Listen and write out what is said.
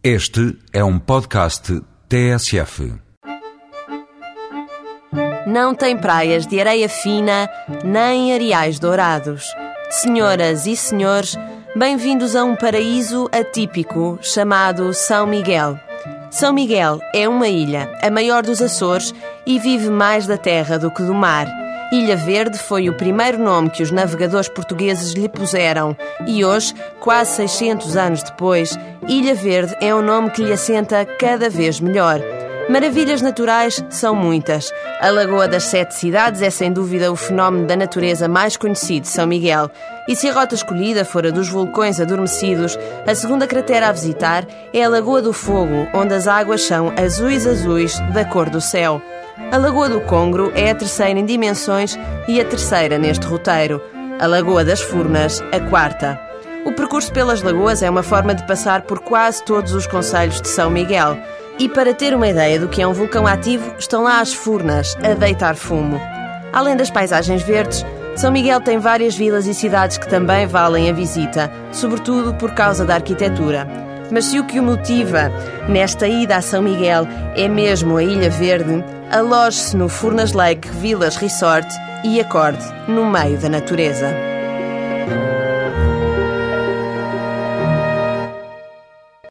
Este é um podcast TSF. Não tem praias de areia fina, nem areais dourados. Senhoras e senhores, bem-vindos a um paraíso atípico chamado São Miguel. São Miguel é uma ilha, a maior dos Açores, e vive mais da terra do que do mar. Ilha Verde foi o primeiro nome que os navegadores portugueses lhe puseram e hoje, quase 600 anos depois, Ilha Verde é um nome que lhe assenta cada vez melhor. Maravilhas naturais são muitas. A Lagoa das Sete Cidades é sem dúvida o fenómeno da natureza mais conhecido de São Miguel. E se a rota escolhida for a dos vulcões adormecidos, a segunda cratera a visitar é a Lagoa do Fogo, onde as águas são azuis-azuis da cor do céu. A Lagoa do Congro é a terceira em dimensões e a terceira neste roteiro. A Lagoa das Furnas, a quarta. O percurso pelas lagoas é uma forma de passar por quase todos os concelhos de São Miguel. E para ter uma ideia do que é um vulcão ativo, estão lá as furnas, a deitar fumo. Além das paisagens verdes, São Miguel tem várias vilas e cidades que também valem a visita, sobretudo por causa da arquitetura. Mas se o que o motiva nesta ida a São Miguel é mesmo a Ilha Verde, aloje-se no Furnas Lake Villas Resort e acorde no meio da natureza.